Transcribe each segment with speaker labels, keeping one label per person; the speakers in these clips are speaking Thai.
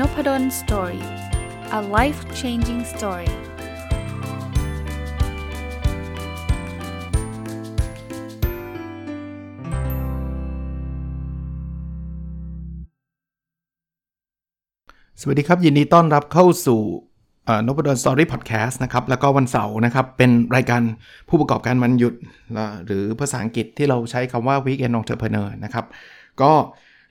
Speaker 1: n o p ด d o story a life changing story สวัสดีครับ ยินดีต้อนรับเข้าสู่นพดล story podcast นะครับ แล้วก็วันเสาร์นะครับ เป็นรายการผู้ประกอบการวันหยุด หรือภาษาอังกฤษที่เราใช้คำว่า Weekend Entrepreneur นะครับ ก็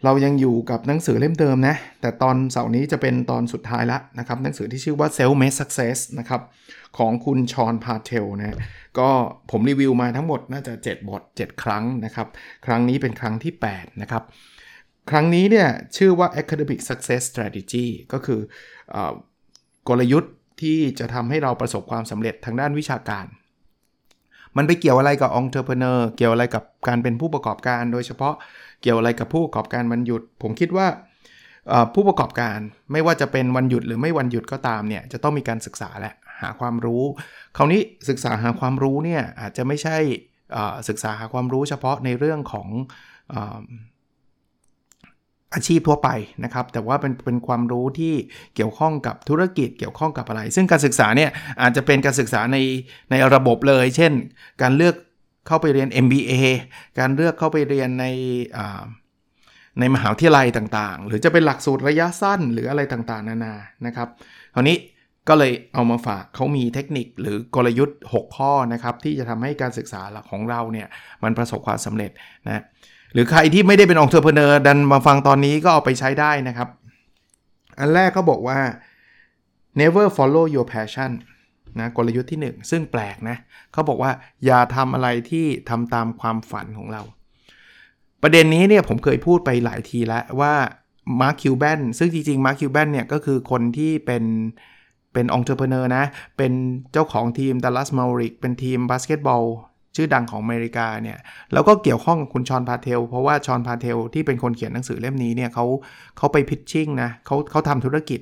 Speaker 1: เรายังอยู่กับหนังสือเล่มเดิมนะ แต่ตอนเสาร์นี้จะเป็นตอนสุดท้ายล้วนะครับ หนังสือที่ชื่อว่า Self Made Success นะครับ ของคุณชอนพาเทลนะก็ผมรีวิวมาทั้งหมดน่าจะ 7 บท 7 ครั้งนะครับ ครั้งนี้เป็นครั้งที่ 8 นะครับ ครั้งนี้เนี่ย ชื่อว่า Academic Success Strategy ก็คือกลยุทธ์ที่จะทำให้เราประสบความสำเร็จทางด้านวิชาการมันไปเกี่ยวอะไรกับองค์เทอร์เพเนอร์เกี่ยวอะไรกับการเป็นผู้ประกอบการ โดยเฉพาะ กี่ยวอะไรกับผู้ประกอบการวันหยุด ผมคิดว่าผู้ประกอบการไม่ว่าจะเป็นวันหยุดหรือไม่วันหยุดก็ตามเนี่ยจะต้องมีการศึกษาและหาความรู้ คราวนี้ศึกษาหาความรู้เนี่ยอาจจะไม่ใช่ศึกษาหาความรู้เฉพาะในเรื่องของอาชีพทั่วไปนะครับ แต่ว่าเป็นเป็นความรู้ที่เกี่ยวข้องกับธุรกิจเกี่ยวข้องกับอะไร ซึ่งการศึกษาเนี่ยอาจจะเป็นการศึกษาในในระบบเลย เช่น การเลือก เข้าไปเรียน MBA การเลือกเข้าไปเรียนในในมหาวิทยาลัยต่างๆ หรือจะเป็นหลักสูตรระยะสั้นหรืออะไรต่างๆ นานา นะครับ คราวนี้ก็เลยเอามาฝากเขามีเทคนิคหรือกลยุทธ์ 6 ข้อนะครับที่จะทำให้การศึกษาของเราเนี่ยมันประสบความสำเร็จนะหรือใครที่ไม่ได้เป็น entrepreneur ดันมาฟังตอนนี้ก็เอาไปใช้ได้นะครับ อันแรกก็บอกว่า never follow your passion นะกลยุทธ์ที่ 1 ซึ่งแปลกนะเขาบอกว่าอย่าทำอะไรที่ทำตามความฝันของเรา ประเด็นนี้เนี่ยผมเคยพูดไปหลายทีแล้วว่า Mark Cuban ซึ่งจริงๆ Mark Cuban เนี่ยก็คือคนที่เป็นเป็น entrepreneur นะ เป็นเจ้าของทีมดัลลัสแมฟเวอริกส์เป็นทีมบาสเกตบอลชื่อดังของอเมริกาเนี่ยแล้วก็เกี่ยวข้องกับคุณชอนพาเทล เพราะว่าชอนพาเทลที่เป็นคนเขียนหนังสือเล่มนี้เนี่ยเขาเขาไป pitching นะเขาเขาทำธุรกิจ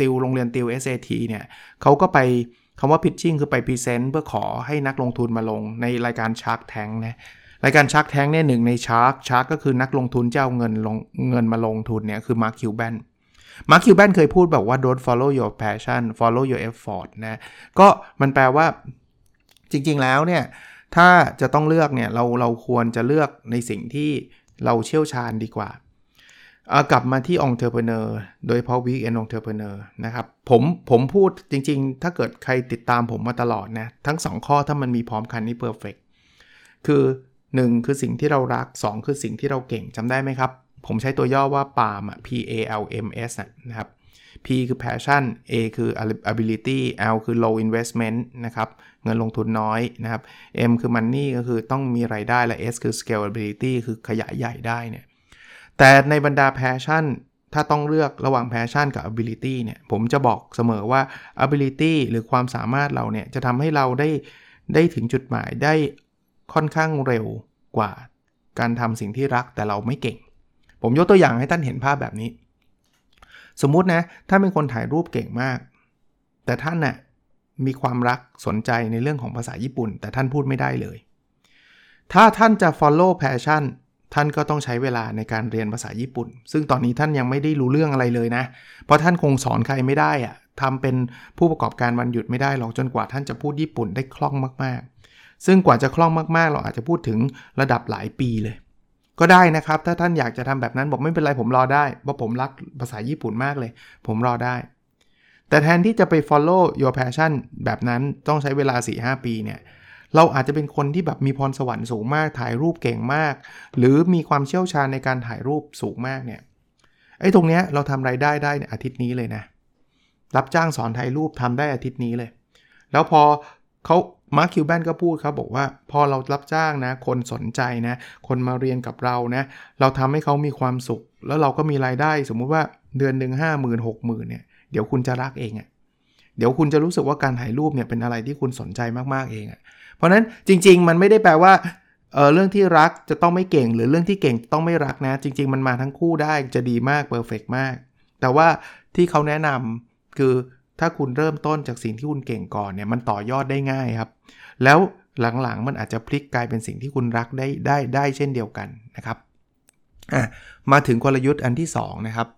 Speaker 1: ติวโรงเรียนติว SAT เนี่ยเขาก็ไป คำว่า pitching คือไป present เพื่อขอให้นักลงทุนมาลงในรายการ Shark Tank นะรายการ Shark Tank เนี่ยหนึ่งใน shark shark ก็คือนักลงทุนเจ้าเงินลงเงินมาลงทุนเนี่ยคือ Mark Cuban Mark Cuban เคยพูดแบบว่า don't follow your passion follow your effort นะก็มันแปลว่าจริงๆแล้วเนี่ยถ้าจะต้องเลือกเนี่ยเราเราควรจะเลือกในสิ่งที่เราเชี่ยวชาญดีกว่า กลับมาที่ entrepreneur โดยเฉพาะ weekend entrepreneur นะครับผมผมพูดจริง ๆ ถ้าเกิดใครติดตามผมมาตลอดนะ ทั้ง 2 ข้อถ้ามันมีพร้อมกันนี่ perfect คือ 1 คือสิ่งที่เรารัก 2 คือสิ่งที่เราเก่งจำได้ไหมครับ ผมใช้ตัวย่อว่า PALM P A L M S นะครับ P คือ passion A คือ ability L คือ low investment นะครับ เงินลงทุนน้อยนะครับ M คือ money ก็คือต้องมีไรายได้ และ S คือ scalability คือขยายใหญ่ได้เนี่ย แต่ในบรรดา passion ถ้าต้องเลือกระหว่าง passion กับ ability เนี่ยผมจะบอกเสมอว่า ability หรือความสามารถเราเนี่ยจะทำให้เราได้ได้ถึงจุดหมายได้ค่อนข้างเร็วกว่าการทำสิ่งที่รักแต่เราไม่เก่ง ผมยกตัวอย่างให้ท่านเห็นภาพแบบนี้ สมมุตินะถ้าเป็นคนถ่ายรูปเก่งมาก แต่ท่านนะ่ะมีความรักสนใจในเรื่องของภาษาญี่ปุ่น แต่ท่านพูดไม่ได้เลย ถ้าท่านจะ follow passion ท่านก็ต้องใช้เวลาในการเรียนภาษาญี่ปุ่น ซึ่งตอนนี้ท่านยังไม่ได้รู้เรื่องอะไรเลยนะ เพราะท่านคงสอนใครไม่ได้อะทำเป็นผู้ประกอบการวันหยุดไม่ได้หรอกจนกว่าท่านจะพูดญี่ปุ่นได้คล่องมากๆ ซึ่งกว่าจะคล่องมากๆ เราอาจจะพูดถึงระดับหลายปีเลย ก็ได้นะครับ ถ้าท่านอยากจะทำแบบนั้นบอกไม่เป็นไรผมรอได้เพราะผมรักภาษาญี่ปุ่นมากเลย ผมรอได้ แต่แทนที่จะไป follow your passion แบบนั้นต้องใช้เวลา 4-5 ปีเนี่ย เราอาจจะเป็นคนที่แบบมีพรสวรรค์สูงมากถ่ายรูปเก่งมาก หรือมีความเชี่ยวชาญในการถ่ายรูปสูงมากเนี่ยไอ้ตรงเนี้ยเราทำไรายได้ได้ในอาทิตย์นี้เลยนะรับจ้างสอนถ่ายรูปทำได้อาทิตย์นี้เลย แล้วพอเขามาร์คคิวแบนก็พูดครับบอกว่าพอเรารับจ้างนะ คนสนใจนะ คนมาเรียนกับเรานะ เราทำให้เขามีความสุข แล้วเราก็มีรายได้ สมมุติว่าเดือนหนึ่งห้าหมื่นหกหมื่นเนี่ยเดี๋ยวคุณจะรักเองอะ่ะเดี๋ยวคุณจะรู้สึกว่าการถ่ายรูปเนี่ยเป็นอะไรที่คุณสนใจมากๆเองอะ่ะ เพราะนั้นจริง ๆ มันไม่ได้แปลว่าเออเรื่องที่รักจะต้องไม่เก่ง หรือเรื่องที่เก่งต้องไม่รักนะ จริง ๆ มันมาทั้งคู่ได้จะดีมากเพอร์เฟกมาก แต่ว่าที่เขาแนะนำคือถ้าคุณเริ่มต้นจากสิ่งที่คุณเก่งก่อนเนี่ยมันต่อยอดได้ง่ายครับ แล้วหลังๆมันอาจจะพลิกกลายเป็นสิ่งที่คุณรักได้ได้ได้เช่นเดียวกันนะครับอะมาถึงกลยุทธ์อันที่ 2 นะครับ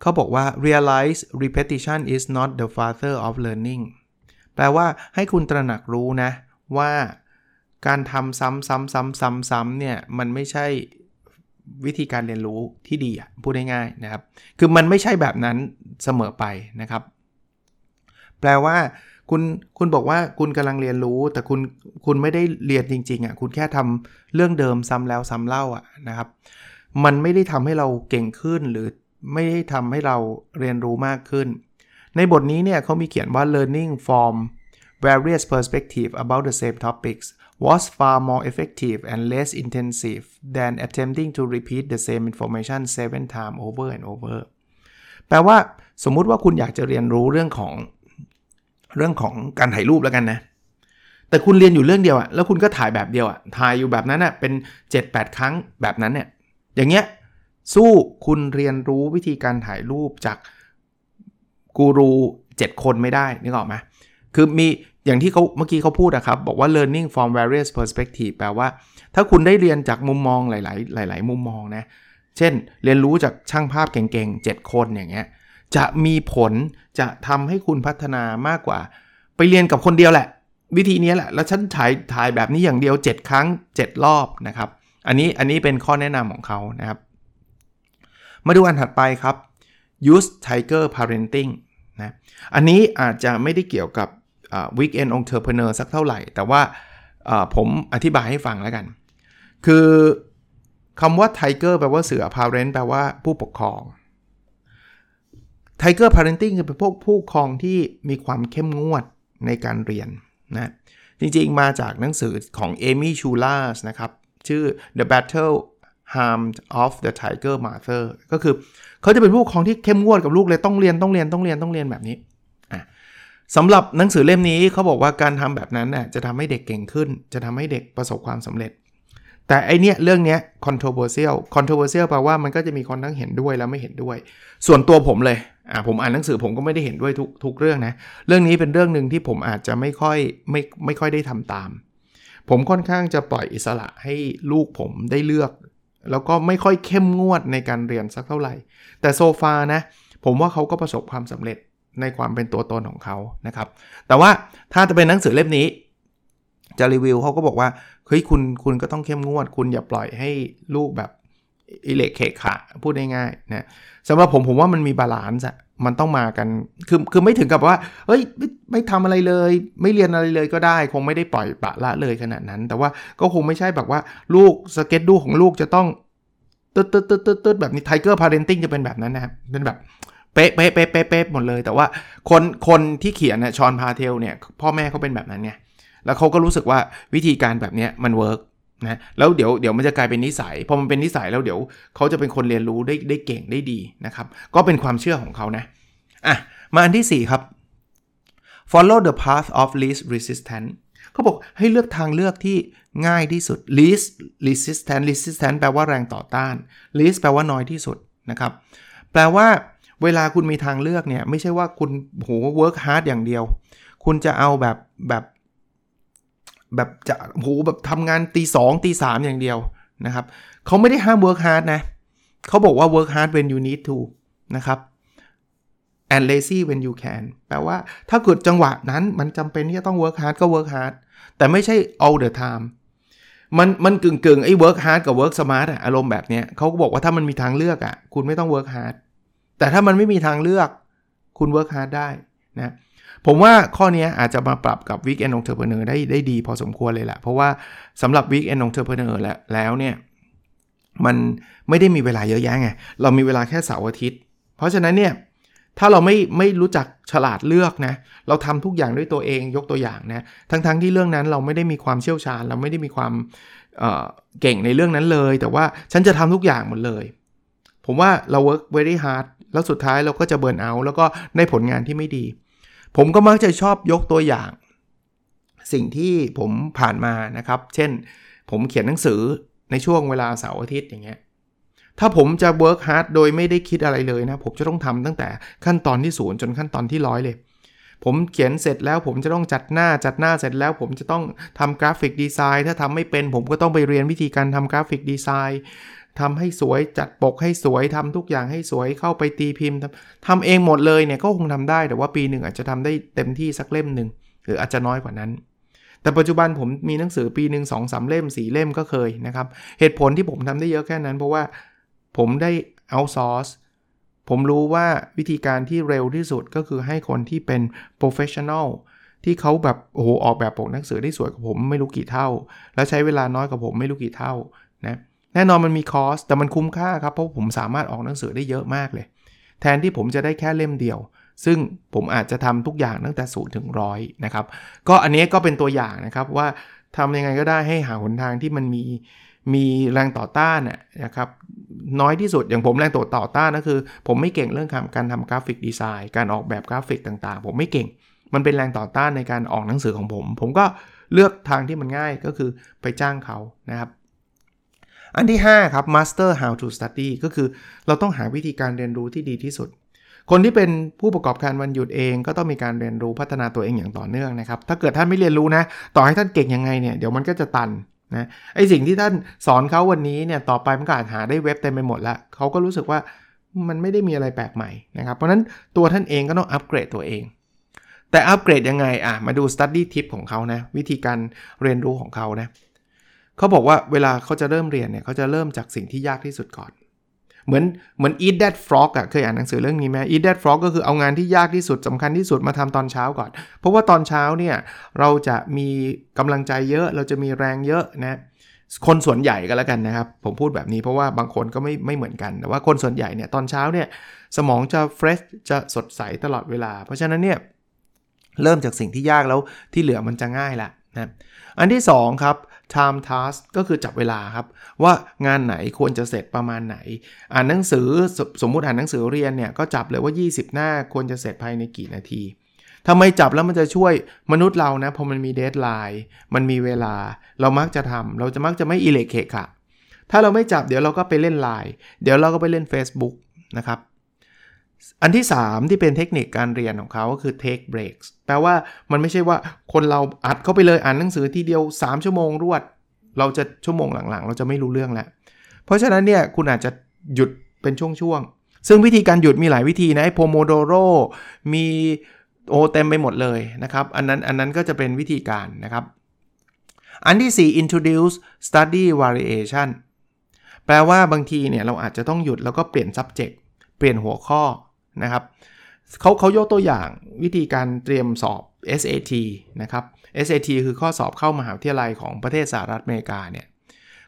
Speaker 1: เขาบอกว่า realize repetition is not the father of learning แปลว่าให้คุณตระหนักรู้นะ ว่าการทำซ้ำซ้ำซ้ำซ้ำซ้ำเนี่ยมันไม่ใช่วิธีการเรียนรู้ที่ดีพูดง่ายๆนะครับ คือมันไม่ใช่แบบนั้นเสมอไปนะครับ แปลว่าคุณคุณบอกว่าคุณกำลังเรียนรู้ แต่คุณคุณไม่ได้เรียนจริงๆอะคุณแค่ทำเรื่องเดิมซ้ำแล้วซ้ำเล่าอะนะครับ มันไม่ได้ทำให้เราเก่งขึ้นหรือไม่ได้ทำให้เราเรียนรู้มากขึ้น ในบทนี้เนี่ยเขามีเขียนว่า learning from various perspectives about the same topics was far more effective and less intensive than attempting to repeat the same information seven times over and over แปลว่าสมมุติว่าคุณอยากจะเรียนรู้เรื่องของเรื่องของการถ่ายรูปแล้วกันนะ แต่คุณเรียนอยู่เรื่องเดียวอะแล้วคุณก็ถ่ายแบบเดียวอะถ่ายอยู่แบบนั้นอะเป็น 7-8 ครั้งแบบนั้นเนี่ย อย่างเงี้ย สู้คุณเรียนรู้วิธีการถ่ายรูปจากกูรู 7 คนไม่ได้นึกออกไหม คือมีอย่างที่เขาเมื่อกี้เขาพูดนะครับ บอกว่า learning from various perspective แปลว่า ถ้าคุณได้เรียนจากมุมมองหลาย ๆ หลาย ๆ มุมมองนะ เช่น เรียนรู้จากช่างภาพเก่ง ๆ 7 คนอย่างเงี้ยจะมีผลจะทำให้คุณพัฒนามากกว่า ไปเรียนกับคนเดียวแหละ วิธีนี้แหละ แล้วฉันถ่ายถ่ายแบบนี้อย่างเดียว 7 ครั้ง 7 รอบนะครับ อันนี้อันนี้เป็นข้อแนะนำของเขานะครับ มาดูอันถัดไปครับ use tiger parenting นะอันนี้อาจจะไม่ได้เกี่ยวกับ weekend entrepreneur สักเท่าไหร่ แต่ว่าผมอธิบายให้ฟังแล้วกัน คือคำว่า tiger แปลว่าเสือ parent แปลว่าผู้ปกครอง tiger parenting คือเป็นพวกผู้ปกครองที่มีความเข้มงวดในการเรียนนะจริงๆมาจากหนังสือของเอมี่ชูลาสนะครับ ชื่อ The Battle Harm of the Tiger Mother ก็คือเขาจะเป็นผู้ปกครองที่เข้มงวดกับลูกเลยต้องเรียนต้องเรียนต้องเรียนต้องเรียนแบบนี้สำหรับหนังสือเล่มนี้เขาบอกว่าการทำแบบนั้นน่ะจะทำให้เด็กเก่งขึ้น จะทำให้เด็กประสบความสำเร็จ แต่ไอเนี้ยเรื่องเนี้ย controversial controversial แปลว่ามันก็จะมีคนทั้งเห็นด้วยแล้วไม่เห็นด้วย ส่วนตัวผมเลยอ่าผมอ่านหนังสือผมก็ไม่ได้เห็นด้วยทุกทุกเรื่องนะ เรื่องนี้เป็นเรื่องหนึ่งที่ผมอาจจะไม่ค่อยไม่ไม่ค่อยได้ทำตาม ผมค่อนข้างจะปล่อยอิสระให้ลูกผมได้เลือก แล้วก็ไม่ค่อยเข้มงวดในการเรียนสักเท่าไหร่ แต่โซฟานะผมว่าเขาก็ประสบความสำเร็จในความเป็นตัวตนของเขานะครับ แต่ว่าถ้าจะเป็นหนังสือเล่มนี้ จะรีวิวเขาก็บอกว่าเฮ้ยคุณคุณก็ต้องเข้มงวด คุณอย่าปล่อยให้ลูกแบบ อิเล็กเคขาพูดง่ายๆนะสำหรับผมผมว่ามันมี balance อะมันต้องมากันคือคือไม่ถึงกับว่าเฮ้ยไม่ไม่ทำอะไรเลย ไม่เรียนอะไรเลยก็ได้ คงไม่ได้ปล่อยปละละเลยขนาดนั้น แต่ว่าก็คงไม่ใช่แบบว่าลูก schedule ของลูกจะต้องตึ๊ดตึ๊ดตึ๊ดตึ๊ดแบบนี้ tiger parenting จะเป็นแบบนั้นนะครับเป็นแบบเป๊ะเป๊ะเป๊ะเป๊ะเป๊ะหมดเลย แต่ว่าคนคนที่เขียนเนี่ยชอนพาเทลเนี่ยพ่อแม่เขาเป็นแบบนั้นไงแล้วเขาก็รู้สึกว่าวิธีการแบบนี้มัน work นะแล้วเดี๋ยวเดี๋ยวมันจะกลายเป็นนิสัยพอมันเป็นนิสัยแล้วเดี๋ยวเขาจะเป็นคนเรียนรู้ได้ได้เก่งได้ดีนะครับ ก็เป็นความเชื่อของเขานะอะมาอันที่ 4 ครับ follow the path of least resistance เขาบอกให้เลือกทางเลือกที่ง่ายที่สุด least resistance resistance แปลว่าแรงต่อต้าน least แปลว่าน้อยที่สุดนะครับ แปลว่าเวลาคุณมีทางเลือกเนี่ย ไม่ใช่ว่าคุณโห work hard อย่างเดียว คุณจะเอาแบบแบบ แบบจะโหแบบทำงานตีสองตีสามอย่างเดียวนะครับเขาไม่ได้ห้าม work hard นะเขาบอกว่า work hard when you need to นะครับ and lazy when you can แปลว่าถ้าเกิดจังหวะนั้นมันจำเป็นที่จะต้อง work hard ก็ work hard แต่ไม่ใช่ all the time มันมันกึ่งกึ่งไอ้ work hard กับ work smart อะอารมณ์แบบเนี้ยเขาก็บอกว่าถ้ามันมีทางเลือกอะคุณไม่ต้อง work hard แต่ถ้ามันไม่มีทางเลือก คุณ work hard ได้นะ ผมว่าข้อนี้อาจจะมาปรับกับ weekend entrepreneur ได้ได้ดีพอสมควรเลยแหละ เพราะว่าสำหรับ weekend entrepreneur แล้วแล้วเนี่ย มันไม่ได้มีเวลาเยอะแยะไง เรามีเวลาแค่เสาร์อาทิตย์ เพราะฉะนั้นเนี่ย ถ้าเราไม่ไม่รู้จักฉลาดเลือกนะ เราทำทุกอย่างด้วยตัวเองยกตัวอย่างนะ ทั้งๆทที่เรื่องนั้นเราไม่ได้มีความเชี่ยวชาญ เราไม่ได้มีความเเก่งในเรื่องนั้นเลย แต่ว่าฉันจะทำทุกอย่างหมดเลย ผมว่าเรา work very hard แล้วสุดท้ายเราก็จะเบิร์นเอาแล้วก็ได้ผลงานที่ไม่ดี ผมก็มักจะชอบยกตัวอย่าง สิ่งที่ผมผ่านมานะครับ เช่น ผมเขียนหนังสือในช่วงเวลาเสาร์อาทิตย์อย่างเงี้ยถ้าผมจะ work hard โดยไม่ได้คิดอะไรเลยนะ ผมจะต้องทำตั้งแต่ขั้นตอนที่ศูนย์จนขั้นตอนที่ร้อยเลย ผมเขียนเสร็จแล้วผมจะต้องจัดหน้าจัดหน้าเสร็จแล้ว ผมจะต้องทำกราฟิกดีไซน์ถ้าทำไม่เป็น ผมก็ต้องไปเรียนวิธีการทำกราฟิกดีไซน์ ทำให้สวยจัดปกให้สวยทำทุกอย่างให้สวยเข้าไปตีพิมพ์ทำทำเองหมดเลยเนี่ยก็คงทำได้แต่ว่าปีหนึ่งอาจจะทำได้เต็มที่สักเล่มหนึ่งหรืออาจจะน้อยกว่านั้น แต่ปัจจุบันผมมีหนังสือปีหนึ่งสองสาเล่มสีเล่มก็เคยนะครับ เหตุผลที่ผมทำได้เยอะแค่นั้น เพราะว่าผมได้เอาซอร์สผมรู้ว่าวิธีการที่เร็วที่สุดก็คือให้คนที่เป็น professional ที่เขาแบบโอ้โหออกแบบปกหนังสือได้สวยกว่าผมไม่รู้กี่เท่า แล้วใช้เวลาน้อยกว่าผมไม่รู้กี่เท่านะ แน่นอนมันมีคอสแต่มันคุ้มค่าครับ เพราะผมสามารถออกหนังสือได้เยอะมากเลย แทนที่ผมจะได้แค่เล่มเดียว ซึ่งผมอาจจะทำทุกอย่างตั้งแต่ศูนย์ถึงร้อยนะครับ ก็อันนี้ก็เป็นตัวอย่างนะครับว่าทำยังไงก็ได้ให้หาหนทางที่มันมีมีแรงต่อต้านนะครับน้อยที่สุดอย่างผมแรงต่อต่อต้านก็คือ ผมไม่เก่งเรื่องการทำ graphic design การออกแบบกราฟิกต่างๆ ผมไม่เก่ง มันเป็นแรงต่อต้านในการออกหนังสือของผม ผมก็เลือกทางที่มันง่ายก็คือไปจ้างเขานะครับ อันที่ 5 ครับ master how to study ก็คือเราต้องหาวิธีการเรียนรู้ที่ดีที่สุด คนที่เป็นผู้ประกอบการวันหยุดเอง ก็ต้องมีการเรียนรู้พัฒนาตัวเองอย่างต่อเนื่องนะครับ ถ้าเกิดท่านไม่เรียนรู้นะ ต่อให้ท่านเก่งยังไงเนี่ย เดี๋ยวมันก็จะตันนะ ไอสิ่งที่ท่านสอนเขาวันนี้เนี่ย ต่อไปมันก็อาจหาได้เว็บเต็มไปหมดละเขาก็รู้สึกว่ามันไม่ได้มีอะไรแปลกใหม่นะครับ เพราะนั้นตัวท่านเองก็ต้องอัปเกรดตัวเอง แต่อัปเกรดยังไงอะ มาดู study tip ของเขานะ วิธีการเรียนรู้ของเขานะ เขาบอกว่าเวลาเขาจะเริ่มเรียนเนี่ยเขาจะเริ่มจากสิ่งที่ยากที่สุดก่อน เหมือนเหมือน eat that frog อะเคยอ่านหนังสือเรื่องนี้ไหม eat that frog ก็คือเอางานที่ยากที่สุดสำคัญที่สุดมาทำตอนเช้าก่อน เพราะว่าตอนเช้าเนี่ยเราจะมีกำลังใจเยอะ เราจะมีแรงเยอะนะคนส่วนใหญ่ก็แล้วกันนะครับ ผมพูดแบบนี้เพราะว่าบางคนก็ไม่ไม่เหมือนกัน แต่ว่าคนส่วนใหญ่เนี่ยตอนเช้าเนี่ยสมองจะเฟรชจะสดใสตลอดเวลา เพราะฉะนั้นเนี่ยเริ่มจากสิ่งที่ยากแล้วที่เหลือมันจะง่ายละนะอันที่2ครับ time task ก็คือจับเวลาครับ ว่างานไหนควรจะเสร็จประมาณไหน อ่านหนังสือสสมมุติอ่านหนังสือเรียนเนี่ยก็จับเลยว่า 20 หน้าควรจะเสร็จภายในกี่นาทีทำไมจับแล้วมันจะช่วยมนุษย์เรานะพอมันมีเดทไลน์มันมีเวลาเรามักจะทำเราจะมักจะไม่อิเล็กเคค่ะ ถ้าเราไม่จับเดี๋ยวเราก็ไปเล่นไลน์เดี๋ยวเราก็ไปเล่น Facebook นะครับ อันที่ 3 ที่เป็นเทคนิคการเรียนของเขาก็คือ take breaks แปลว่ามันไม่ใช่ว่าคนเราอัดเข้าไปเลยอ่านหนังสือทีเดียว 3 ชั่วโมงรวด เราจะชั่วโมงหลังๆ เราจะไม่รู้เรื่องแล้ว เพราะฉะนั้นเนี่ยคุณอาจจะหยุดเป็นช่วงๆ ซึ่งวิธีการหยุดมีหลายวิธีนะโพโมโดโรมีโอเต็มไปหมดเลยนะครับ อันนั้นอันนั้นก็จะเป็นวิธีการนะครับ อันที่ 4 introduce study variation แปลว่าบางทีเนี่ยเราอาจจะต้องหยุดแล้วก็เปลี่ยน subject เปลี่ยนหัวข้อ นะครับเขาเขายกตัวอย่างวิธีการเตรียมสอบ SAT นะครับ SAT คือข้อสอบเข้ามหาวิทยาลัยของประเทศสหรัฐอเมริกาเนี่ย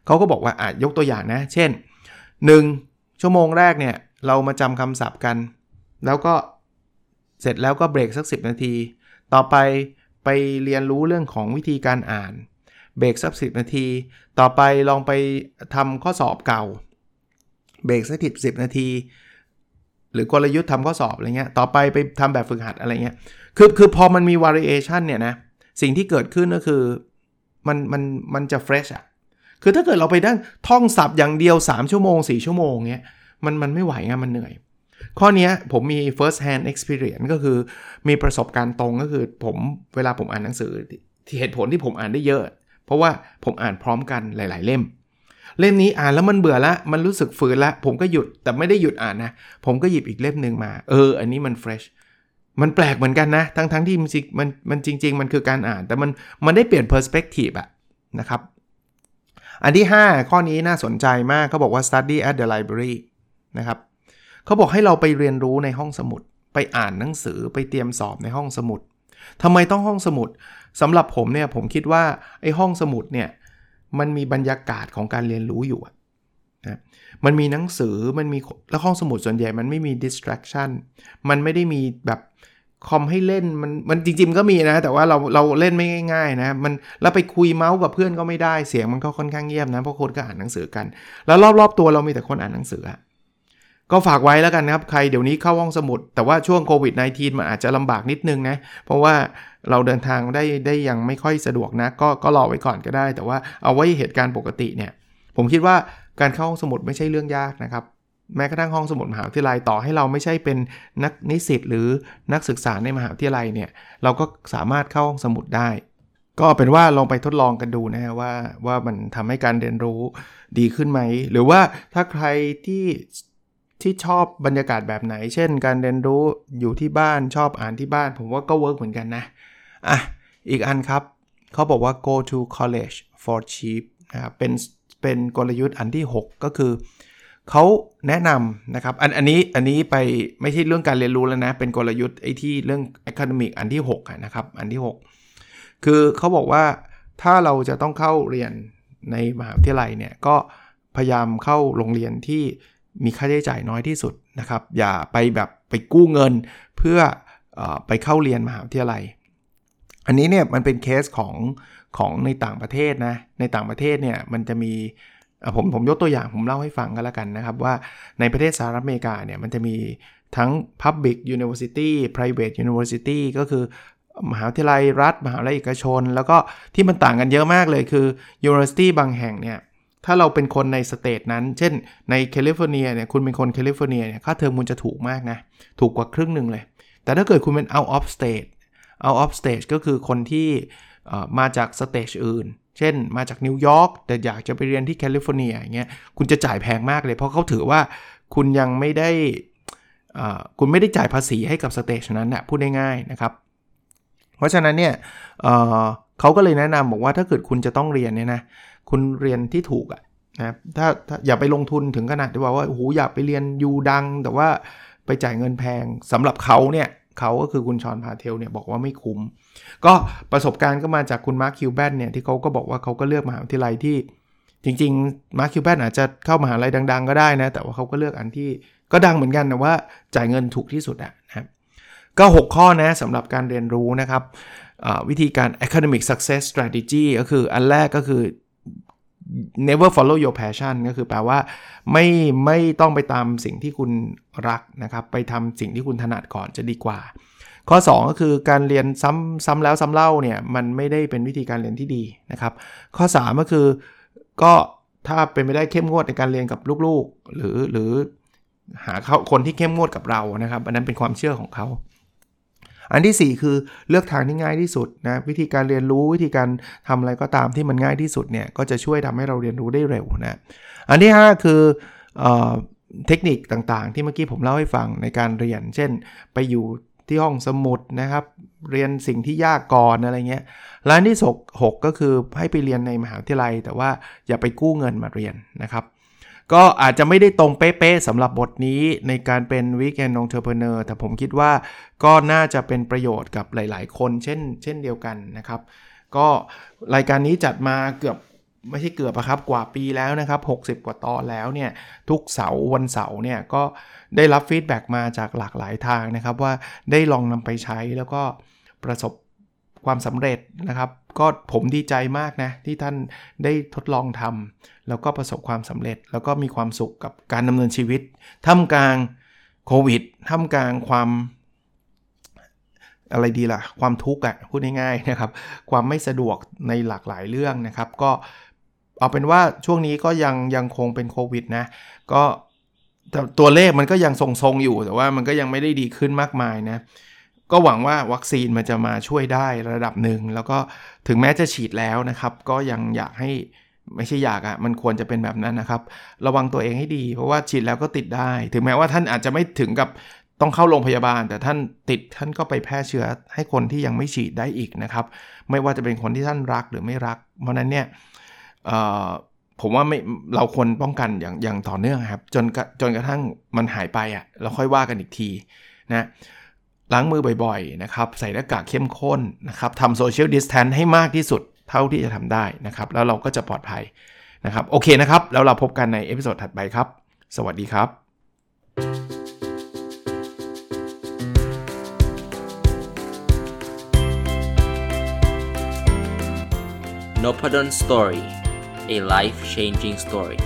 Speaker 1: เขาก็บอกว่าอาจยกตัวอย่างนะ เช่น 1 ชั่วโมงแรกเนี่ย เรามาจำคำศัพท์กัน แล้วก็เสร็จแล้วก็เบรกสัก 10 นาที ต่อไปไปเรียนรู้เรื่องของวิธีการอ่านเบรกสัก10นาที ต่อไปลองไปทำข้อสอบเก่าเบรกสักสิบนาที หรือกลยุทธ์ทำข้อสอบอะไรเงี้ย ต่อไปไปทำแบบฝึกหัดอะไรเงี้ย คือคือพอมันมี variation เนี่ยนะ สิ่งที่เกิดขึ้นก็คือมันมันมันจะ fresh อะคือถ้าเกิดเราไปนั่งท่องศัพท์อย่างเดียว 3 ชั่วโมง 4 ชั่วโมงเงี้ย มันมันไม่ไหวไงมันเหนื่อย ข้อนี้ผมมี first hand experience ก็คือมีประสบการณ์ตรงก็คือผมเวลาผมอ่านหนังสือที่เหตุผลที่ผมอ่านได้เยอะ เพราะว่าผมอ่านพร้อมกันหลาย ๆ เล่ม เล่มนี้อ่านแล้วมันเบื่อละ มันรู้สึกฝืนละ ผมก็หยุดแต่ไม่ได้หยุดอ่านนะ ผมก็หยิบอีกเล่มหนึ่งมา เออ อันนี้มัน fresh มันแปลกเหมือนกันนะ ทั้งทั้งที่มันมันมันจริง ๆ มันคือการอ่าน แต่มันมันได้เปลี่ยน perspective อะนะครับ อันที่ 5 ข้อนี้น่าสนใจมากเขาบอกว่า study at the library นะครับเขาบอกให้เราไปเรียนรู้ในห้องสมุด ไปอ่านหนังสือไปเตรียมสอบในห้องสมุดทำไมต้องห้องสมุดสำหรับผมเนี่ยผมคิดว่าไอ้ห้องสมุดเนี่ย มันมีบรรยากาศของการเรียนรู้อยู่นะมันมีหนังสือมันมีแล้วห้องสมุดส่วนใหญ่มันไม่มี distraction มันไม่ได้มีแบบคอมให้เล่นมันมันจริงๆก็มีนะ แต่ว่าเราเราเล่นไม่ง่าย ๆ นะมันแล้วไปคุยเมาส์กับเพื่อนก็ไม่ได้เสียงมันก็ค่อนข้างเงียบนะเพราะคนก็อ่านหนังสือกัน แล้วรอบๆตัวเรามีแต่คนอ่านหนังสือ ก็ฝากไว้แล้วกันนะครับ ใครเดี๋ยวนี้เข้าห้องสมุด แต่ว่าช่วงโควิด -19 มันอาจจะลำบากนิดนึงนะ เพราะว่าเราเดินทางได้ได้ยังไม่ค่อยสะดวกนะ ก็ก็รอไว้ก่อนก็ได้ แต่ว่าเอาไว้เหตุการณ์ปกติเนี่ย ผมคิดว่าการเข้าห้องสมุดไม่ใช่เรื่องยากนะครับ แม้กระทั่งห้องสมุดมหาวิทยาลัยต่อให้เราไม่ใช่เป็นนักนิสิตหรือนักศึกษาในมหาวิทยาลัยเนี่ย เราก็สามารถเข้าห้องสมุดได้ ก็เป็นว่าลองไปทดลองกันดูนะฮะว่าว่ามันทำให้การเรียนรู้ดีขึ้นไหม หรือว่าถ้าใครที่ ที่ชอบบรรยากาศแบบไหน เช่น การเรียนรู้อยู่ที่บ้านชอบอ่านที่บ้าน ผมว่าก็เวิร์กเหมือนกันนะ อะ อีกอันครับเขาบอกว่า go to college for cheap นะครับเป็นเป็นกลยุทธ์อันที่ 6 ก็คือ เขาแนะนำนะครับอันอันนี้อันนี้ไปไม่ใช่เรื่องการเรียนรู้แล้วนะ เป็นกลยุทธ์ไอ้ที่เรื่อง academic อันที่6นะครับอันที่ 6 คือเขาบอกว่าถ้าเราจะต้องเข้าเรียนในมหาวิทยาลัยเนี่ยก็พยายามเข้าโรงเรียนที่ มีค่าใช้จ่ายน้อยที่สุดนะครับ อย่าไปแบบไปกู้เงินเพื่ออไปเข้าเรียนมหาวิทยาลัย อันนี้เนี่ยมันเป็นเคสของของในต่างประเทศนะ ในต่างประเทศเนี่ยมันจะมีผมผมยกตัวอย่างผมเล่าให้ฟังกันแล้วกันนะครับ ว่าในประเทศสหรัฐอเมริกาเนี่ยมันจะมีทั้ง Public University Private University ก็คือ มหาวิทยาลัยรัฐ มหาวิทยาลัยเอกชน แล้วก็ที่มันต่างกันเยอะมากเลยคือ University บางแห่งเนี่ย ถ้าเราเป็นคนใน state นั้น เช่น ในแคลิฟอร์เนียเนี่ย คุณเป็นคนแคลิฟอร์เนียเนี่ย ค่าเทอมคุณจะถูกมากนะ ถูกกว่าครึ่งหนึ่งเลย แต่ถ้าเกิดคุณเป็น out of state out of state ก็คือคนที่มาจาก state อื่น เช่น มาจากนิวยอร์ก แต่อยากจะไปเรียนที่แคลิฟอร์เนียอย่างเงี้ย คุณจะจ่ายแพงมากเลย เพราะเขาถือว่าคุณยังไม่ได้ คุณไม่ได้จ่ายภาษีให้กับ state นั้นนะพูดง่ายๆนะครับ เพราะฉะนั้นเนี่ยเขาก็เลยแนะนำบอกว่าถ้าเกิดคุณจะต้องเรียนเนี่ยนะ คุณเรียนที่ถูกอะนะถ้าถ้าอย่าไปลงทุนถึงขนาดที่ว่าว่าโอ้โหอยากไปเรียนยูดัง แต่ว่าไปจ่ายเงินแพงสำหรับเขาเนี่ยเขาก็คือคุณชอนพาเทลเนี่ยบอกว่าไม่คุ้ม ก็ประสบการณ์ก็มาจากคุณ Mark Cuban เนี่ยที่เขาก็บอกว่าเขาก็เลือกมหาวิทยาลัยที่ จริงๆมาร์คคิวแบนอาจจะเข้ามหาลัยดัง ๆ ก็ได้นะ แต่ว่าเขาก็เลือกอันที่ก็ดังเหมือนกันแต่ว่าจ่ายเงินถูกที่สุดอะนะครับก็ 6 ข้อนะสำหรับการเรียนรู้นะครับวิธีการ academic success strategy ก็คืออันแรกก็คือ never follow your passion ก็คือแปลว่าไม่ไม่ต้องไปตามสิ่งที่คุณรักนะครับ ไปทำสิ่งที่คุณถนัดก่อนจะดีกว่า ข้อ 2 ก็คือการเรียนซ้ำซ้ำแล้วซ้ำเล่าเนี่ยมันไม่ได้เป็นวิธีการเรียนที่ดีนะครับ ข้อ 3 ก็คือก็ถ้าเป็นไม่ได้เข้มงวดในการเรียนกับลูกๆ หรือหรือหาเขาคนที่เข้มงวดกับเรานะครับอันนั้นเป็นความเชื่อของเขา อันที่ 4 คือเลือกทางที่ง่ายที่สุดนะวิธีการเรียนรู้วิธีการทำอะไรก็ตามที่มันง่ายที่สุดเนี่ยก็จะช่วยทำให้เราเรียนรู้ได้เร็วนะอันที่ 5 คือเทคนิคต่างๆ ที่เมื่อกี้ผมเล่าให้ฟังในการเรียน เช่น ไปอยู่ที่ห้องสมุดนะครับ เรียนสิ่งที่ยากก่อนอะไรเงี้ยร้านที่6ก็คือให้ไปเรียนในมหาวิทยาลัย แต่ว่าอย่าไปกู้เงินมาเรียนนะครับ ก็อาจจะไม่ได้ตรงเป๊ะๆสำหรับบทนี้ในการเป็น Weekend Entrepreneur แต่ผมคิดว่าก็น่าจะเป็นประโยชน์กับหลาย ๆ คนเช่น เช่นเดียวกันนะครับ ก็รายการนี้จัดมาเกือบไม่ใช่เกือบครับกว่าปีแล้วนะครับ 60 กว่าตอนแล้วเนี่ย ทุกเสาร์วันเสาร์เนี่ยก็ได้รับ feedback มาจากหลากหลายทางนะครับ ว่าได้ลองนำไปใช้แล้วก็ประสบความสำเร็จนะครับ ก็ผมดีใจมากนะที่ท่านได้ทดลองทำแล้วก็ประสบความสำเร็จ แล้วก็มีความสุขกับการดำเนินชีวิตท่ามกลางโควิดท่ามกลางความอะไรดีล่ะ ความทุกข์อะพูดง่ายๆนะครับ ความไม่สะดวกในหลากหลายเรื่องนะครับ ก็เอาเป็นว่าช่วงนี้ก็ยังยังคงเป็นโควิดนะ ก็ตัวเลขมันก็ยังทรงๆอยู่แต่ว่ามันก็ยังไม่ได้ดีขึ้นมากมายนะ ก็หวังว่าวัคซีนมันจะมาช่วยได้ระดับหนึ่ง แล้วก็ถึงแม้จะฉีดแล้วนะครับ ก็ยังอยากให้ไม่ใช่อยากอะ่ะมันควรจะเป็นแบบนั้นนะครับ ระวังตัวเองให้ดี เพราะว่าฉีดแล้วก็ติดได้ ถึงแม้ว่าท่านอาจจะไม่ถึงกับต้องเข้าโรงพยาบาล แต่ท่านติดท่านก็ไปแพร่เชื้อให้คนที่ยังไม่ฉีดได้อีกนะครับ ไม่ว่าจะเป็นคนที่ท่านรักหรือไม่รัก เพราะนั้นเนี่ยผมว่าไม่เราควรป้องกันอย่างอย่างต่อเนื่องครับ จนจนกระทั่งมันหายไปอะ่ะเราค่อยว่ากันอีกทีนะ ล้างมือบ่อยๆนะครับใส่หน้ากากเข้มข้นนะครับทำ social distance ให้มากที่สุดเท่าที่จะทำได้นะครับ แล้วเราก็จะปลอดภัยนะครับโอเคนะครับ แล้วเราพบกันใน episode ถัดไปครับ สวัสดีครับ
Speaker 2: n o p a d o n Story a life changing story